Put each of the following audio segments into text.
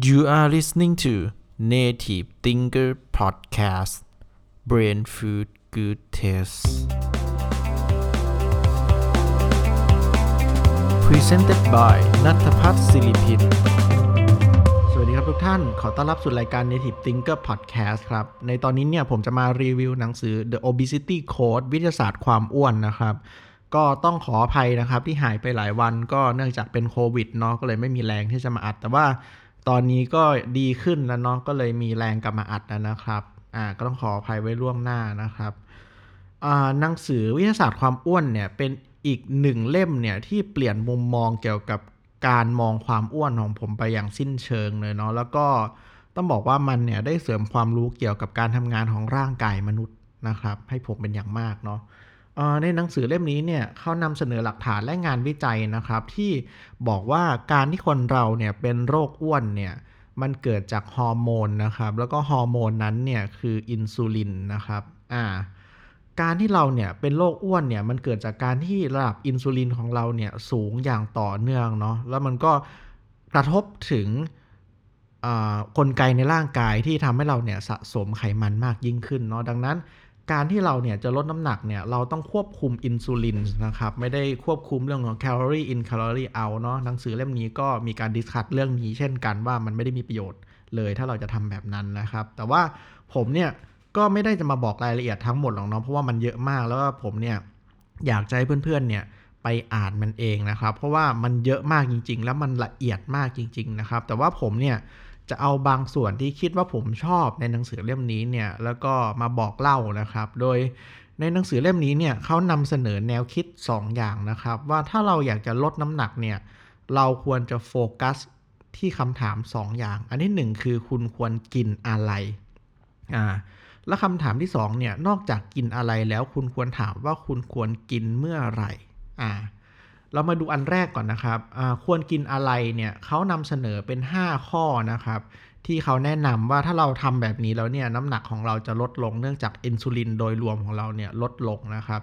You are listening to Native Thinker Podcast Brain Food Good Taste Presented by นัทพัฒน์ศิริพินสวัสดีครับทุกท่าน ขอต้อนรับสู่รายการ Native Thinker Podcast ครับ ในตอนนี้เนี่ยผมจะมารีวิวหนังสือ The Obesity Code วิทยาศาสตร์ความอ้วนนะครับก็ต้องขออภัยนะครับที่หายไปหลายวันก็เนื่องจากเป็นโควิดเนาะก็เลยไม่มีแรงที่จะมาอัด แต่ว่า ตอนนี้ก็ดีขึ้นแล้วเนาะก็เลยมีแรงกลับมาอัดแล้วนะครับอ่าก็ต้องขออภัยไว้ล่วงหน้านะครับอ่าหนังสือวิทยาศาสตร์ความอ้วนเนี่ยเป็นอีกหนึ่งเล่มเนี่ยที่เปลี่ยนมุมมองเกี่ยวกับการมองความอ้วนของผมไปอย่างสิ้นเชิงเลยเนาะแล้วก็ต้องบอกว่ามันเนี่ยได้เสริมความรู้เกี่ยวกับการทำงานของร่างกายมนุษย์นะครับ ให้ผมเป็นอย่างมากเนาะ ในหนังสือเล่มนี้เนี่ยเขานำเสนอหลักฐานและงานวิจัยนะครับ ที่บอกว่าการที่คนเราเนี่ยเป็นโรคอ้วนเนี่ยมันเกิดจากฮอร์โมนนะครับ แล้วก็ฮอร์โมนนั้นเนี่ยคืออินซูลินนะครับอ่าการที่เราเนี่ยเป็นโรคอ้วนเนี่ยมันเกิดจากการที่ระดับอินซูลินของเราเนี่ยสูงอย่างต่อเนื่องเนาะแล้วมันก็กระทบถึงกลไกในร่างกายที่ทำให้เราเนี่ยสะสมไขมันมากยิ่งขึ้นเนาะดังนั้น การที่เราเนี่ยจะลดน้ำหนักเนี่ยเราต้องควบคุมอินซูลินนะครับไม่ได้ควบคุมเรื่องของ calorie in calorie out เนาะหนังสือเล่มนี้ก็มีการ discuss เรื่องนี้เช่นกันว่ามันไม่ได้มีประโยชน์เลยถ้าเราจะทำแบบนั้นนะครับ แต่ว่าผมเนี่ยก็ไม่ได้จะมาบอกรายละเอียดทั้งหมดหรอกเนาะเพราะว่ามันเยอะมากแล้วก็ผมเนี่ยอยากจะให้เพื่อนๆเนี่ยไปอ่านมันเองนะครับ เพราะว่ามันเยอะมากจริง ๆ แล้วมันละเอียดมากจริง ๆ นะครับ แต่ว่าผมเนี่ย จะเอาบางส่วนที่คิดว่าผมชอบในหนังสือเล่มนี้เนี่ยแล้วก็มาบอกเล่านะครับ โดยในหนังสือเล่มนี้เนี่ยเขานำเสนอแนวคิด 2 อย่างนะครับ ว่าถ้าเราอยากจะลดน้ำหนักเนี่ยเราควรจะโฟกัสที่คำถาม 2 อย่าง อันที่ 1 คือคุณควรกินอะไรอ่าและคำถามที่2เนี่ยนอกจากกินอะไรแล้วคุณควรถามว่าคุณควรกินเมื่อไหร่อ่า เรามาดูอันแรกก่อนนะครับควรกินอะไรเนี่ยเขานำเสนอเป็น 5 ข้อนะครับ ที่เขาแนะนำว่าถ้าเราทำแบบนี้แล้วเนี่ยน้ำหนักของเราจะลดลงเนื่องจากอินซูลินโดยรวมของเราเนี่ยลดลงนะครับ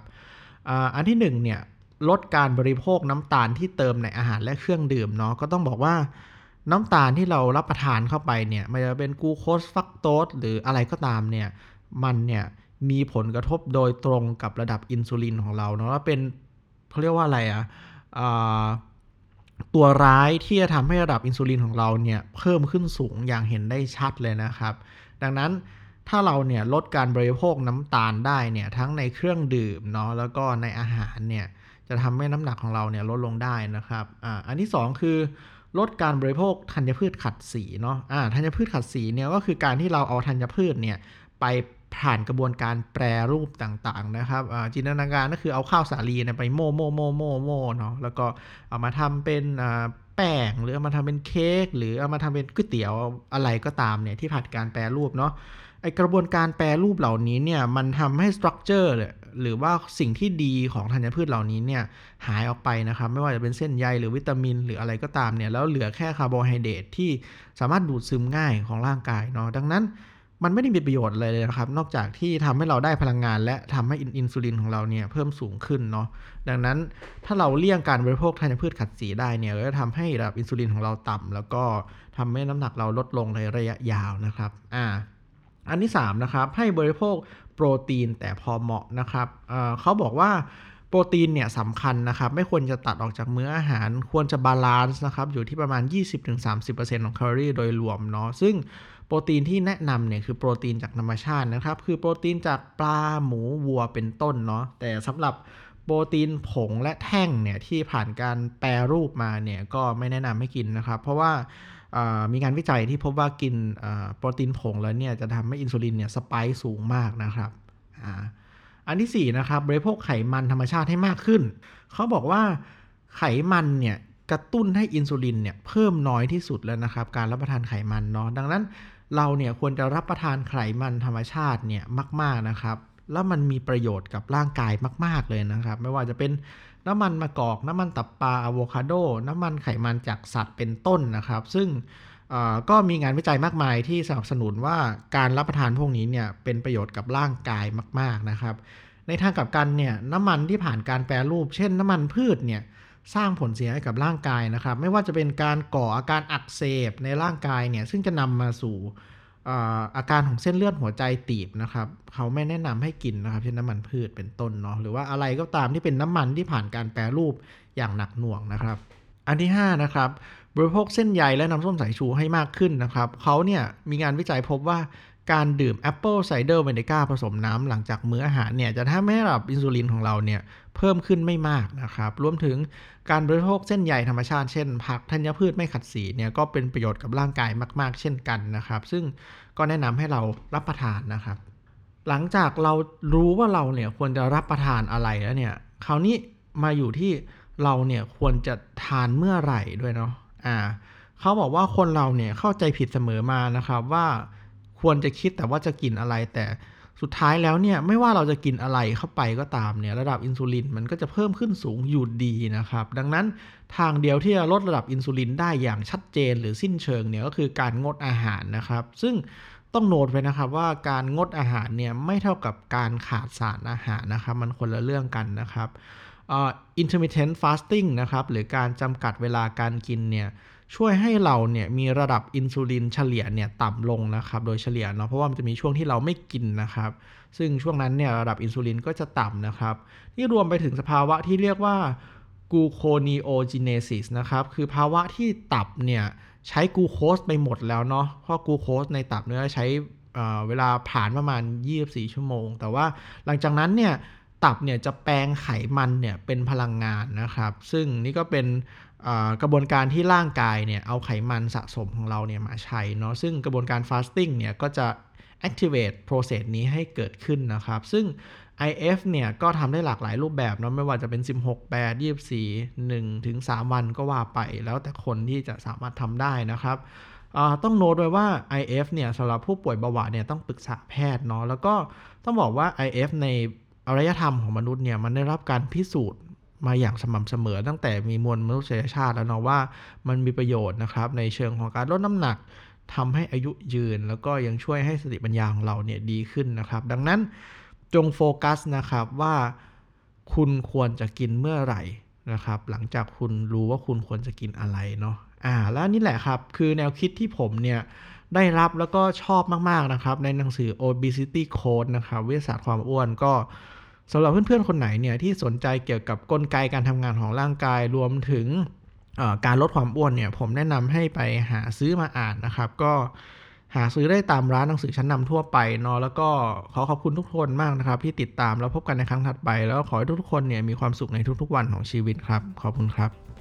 อันที่1เนี่ยลดการบริโภคน้ำตาลที่เติมในอาหารและเครื่องดื่มเนาะก็ต้องบอกว่าน้ำตาลที่เรารับประทานเข้าไปเนี่ยมันจะเป็นกูโคสฟักโตสหรืออะไรก็ตามเนี่ยมันเนี่ยมีผลกระทบโดยตรงกับระดับอินซูลินของเราเนาะแล้วเป็นเขาเรียกว่าอะไรอะ ตัวร้ายที่จะทำให้ระดับอินซูลินของเราเนี่ยเพิ่มขึ้นสูงอย่างเห็นได้ชัดเลยนะครับ ดังนั้นถ้าเราเนี่ยลดการบริโภคน้ำตาลได้เนี่ยทั้งในเครื่องดื่มเนาะแล้วก็ในอาหารเนี่ยจะทำให้น้ำหนักของเราเนี่ยลดลงได้นะครับอ่าอันที่ 2 คือลดการบริโภคธัญพืชขัดสีเนาะอ่าธัญพืชขัดสีเนี่ยก็คือการที่เราเอาธัญพืชเนี่ย ไปผ่านกระบวนการแปรรูปต่างๆนะครับจินตนาการก็คือเอาข้าวสาลีไปโม่โม่โม่โม่โม่เนาะแล้วก็เอามาทำเป็นแป้งหรือเอามาทำเป็นเค้กหรือเอามาทำเป็นก๋วยเตี๋ยวอะไรก็ตามเนี่ยที่ผ่านการแปรรูปเนาะไอกระบวนการแปรรูปเหล่านี้เนี่ยมันทำให้ structure หรือว่าสิ่งที่ดีของธัญพืชเหล่านี้เนี่ยหายออกไปนะครับ ไม่ว่าจะเป็นเส้นใยหรือวิตามิน หรืออะไรก็ตามเนี่ยแล้วเหลือแค่คาร์โบไฮเดรตที่สามารถดูดซึมง่ายของร่างกายเนาะดังนั้น มันไม่ได้มีประโยชน์อะไรเลยนะครับ นอกจากที่ทำให้เราได้พลังงาน และทำให้อินซูลินของเราเนี่ยเพิ่มสูงขึ้นเนาะดังนั้นถ้าเราเลี่ยงการบริโภคธัญพืชขัดสีได้เนี่ยก็จะทำให้ระดับอินซูลินของเราต่ำแล้วก็ทำให้น้ำหนักเราลดลงในระยะยาวนะครับอ่าอันที่3นะครับให้บริโภคโปรตีนแต่พอเหมาะนะครับเขาบอกว่าโปรตีนเนี่ยสำคัญนะครับ ไม่ควรจะตัดออกจากมื้ออาหารควรจะ balance นะครับ อยู่ที่ประมาณ 20-30%ของแคลอรี่โดยรวมเนาะซึ่ง โปรตีนที่แนะนำเนี่ยคือโปรตีนจากธรรมชาตินะครับ คือโปรตีนจากปลาหมูวัวเป็นต้นเนาะ แต่สำหรับโปรตีนผงและแท่งเนี่ยที่ผ่านการแปรรูปมาเนี่ยก็ไม่แนะนำให้กินนะครับ เพราะว่ามีการวิจัยที่พบว่ากินโปรตีนผงแล้วเนี่ยจะทำให้อินซูลินเนี่ยสปายสูงมากนะครับอันที่4นะครับบริโภคไขมันธรรมชาติให้มากขึ้น เขาบอกว่าไขมันเนี่ยกระตุ้นให้อินซูลินเนี่ยเพิ่มน้อยที่สุดแล้วนะครับ การรับประทานไขมันเนาะดังนั้น เราเนี่ยควรจะรับประทานไขมันธรรมชาติเนี่ยมาก ๆนะครับ แล้วมันมีประโยชน์กับร่างกายมาก ๆเลยนะครับ ไม่ว่าจะเป็นน้ำมันมะกอกน้ำมันตับปลาอะโวคาโด น้ำมันไขมันจากสัตว์เป็นต้นนะครับ ซึ่งก็มีงานวิจัยมากมายที่สนับสนุนว่าการรับประทานพวกนี้เนี่ยเป็นประโยชน์กับร่างกายมาก ๆนะครับ ในทางกลับกันเนี่ยน้ำมันที่ผ่านการแปรรูป เช่น น้ำมันพืชเนี่ย สร้างผลเสียให้กับร่างกายนะครับ ไม่ว่าจะเป็นการก่ออาการอักเสบในร่างกายเนี่ยซึ่งจะนำมาสู่อาการของเส้นเลือดหัวใจตีบนะครับเขาไม่แนะนำให้กินนะครับเช่นน้ำมันพืชเป็นต้นเนาะหรือว่าอะไรก็ตามที่เป็นน้ำมันที่ผ่านการแปรรูปอย่างหนักหน่วงนะครับ อันที่5นะครับบริโภคเส้นใยและน้ำส้มสายชูให้มากขึ้นนะครับเขาเนี่ยมีงานวิจัยพบว่า การดื่ม apple cider vinegar ผสมน้ำหลังจากมื้ออาหารเนี่ยจะทำให้ระดับอินซูลินของเราเนี่ยเพิ่มขึ้นไม่มากนะครับ รวมถึงการบริโภคเส้นใยธรรมชาติเช่น ผักธัญพืชไม่ขัดสีเนี่ยก็เป็นประโยชน์กับร่างกายมาก ๆ เช่นกันนะครับ ซึ่งก็แนะนำให้เรารับประทานนะครับ หลังจากเรารู้ว่าเราเนี่ยควรจะรับประทานอะไรแล้วเนี่ยคราวนี้มาอยู่ที่เราเนี่ยควรจะทานเมื่อไหร่ด้วยเนาะอ่าเขาบอกว่าคนเราเนี่ยเข้าใจผิดเสมอมานะครับว่า ควรจะคิดแต่ว่าจะกินอะไร แต่สุดท้ายแล้วเนี่ยไม่ว่าเราจะกินอะไรเข้าไปก็ตามเนี่ยระดับอินซูลินมันก็จะเพิ่มขึ้นสูงอยู่ดีนะครับ ดังนั้นทางเดียวที่จะลดระดับอินซูลินได้อย่างชัดเจนหรือสิ้นเชิงเนี่ยก็คือการงดอาหารนะครับ ซึ่ง ต้องโน้ตไว้นะครับว่าการงดอาหารเนี่ยไม่เท่ากับการขาดสารอาหารนะครับ มันคนละเรื่องกันนะครับ intermittent fasting นะครับ หรือการจำกัดเวลาการกินเนี่ยช่วยให้เราเนี่ยมีระดับอินซูลินเฉลี่ยเนี่ยต่ำลงนะครับ โดยเฉลี่ยเนาะเพราะว่ามันจะมีช่วงที่เราไม่กินนะครับ ซึ่งช่วงนั้นเนี่ยระดับอินซูลินก็จะต่ำนะครับนี่รวมไปถึงสภาวะที่เรียกว่ากูโคนีโอจิเนซิสนะครับ คือภาวะที่ตับเนี่ย ใช้กูโคสไปหมดแล้วเนาะเพราะกูโคสในตับเนี่ยใช้เวลาผ่านประมาณ 24 ชั่วโมง แต่ว่าหลังจากนั้นเนี่ยตับเนี่ยจะแปลงไขมันเนี่ยเป็นพลังงานนะครับ ซึ่งนี่ก็เป็นกระบวนการที่ร่างกายเนี่ยเอาไขมันสะสมของเราเนี่ยมาใช้เนาะซึ่งกระบวนการ fasting เนี่ยก็จะ activate process นี้ให้เกิดขึ้นนะครับ ซึ่ง IF เนี่ยก็ทำได้หลากหลายรูปแบบเนาะไม่ว่าจะเป็น 16 8 24 1ถึง3วันก็ว่าไป แล้วแต่คนที่จะสามารถทำได้นะครับต้องโน้ตไว้ว่า IF เนี่ยสำหรับผู้ป่วยเบาหวานเนี่ยต้องปรึกษาแพทย์เนาะแล้วก็ต้องบอกว่า IF ในอารยธรรมของมนุษย์เนี่ยมันได้รับการพิสูจน์มาอย่างสม่ำเสมอตั้งแต่มีมวลมนุษยชาติแล้วเนาะว่ามันมีประโยชน์นะครับในเชิงของการลดน้ำหนักทำให้อายุยืน แล้วก็ยังช่วยให้สติปัญญาของเราเนี่ยดีขึ้นนะครับ ดังนั้น จงโฟกัสนะครับว่าคุณควรจะกินเมื่อไหร่นะครับ หลังจากคุณรู้ว่าคุณควรจะกินอะไรเนาะอ่าแล้วนี่แหละครับ คือแนวคิดที่ผมเนี่ยได้รับแล้วก็ชอบมาก ๆ นะครับ ในหนังสือ obesity code นะครับวิทยาศาสตร์ความอ้วนก็สำหรับเพื่อน ๆ คนไหนเนี่ยที่สนใจเกี่ยวกับกลไกการทำงานของร่างกายรวมถึงการลดความอ้วนเนี่ยผมแนะนำให้ไปหาซื้อมาอ่านนะครับ ก็ หาซื้อได้ตามร้านหนังสือชั้นนำทั่วไปเนาะแล้วก็ขอขอบคุณทุกคนมากนะครับ ที่ติดตามแล้วพบกันในครั้งถัดไป แล้วขอให้ทุกๆคนเนี่ยมีความสุขในทุกๆวันของชีวิตครับ ขอบคุณครับ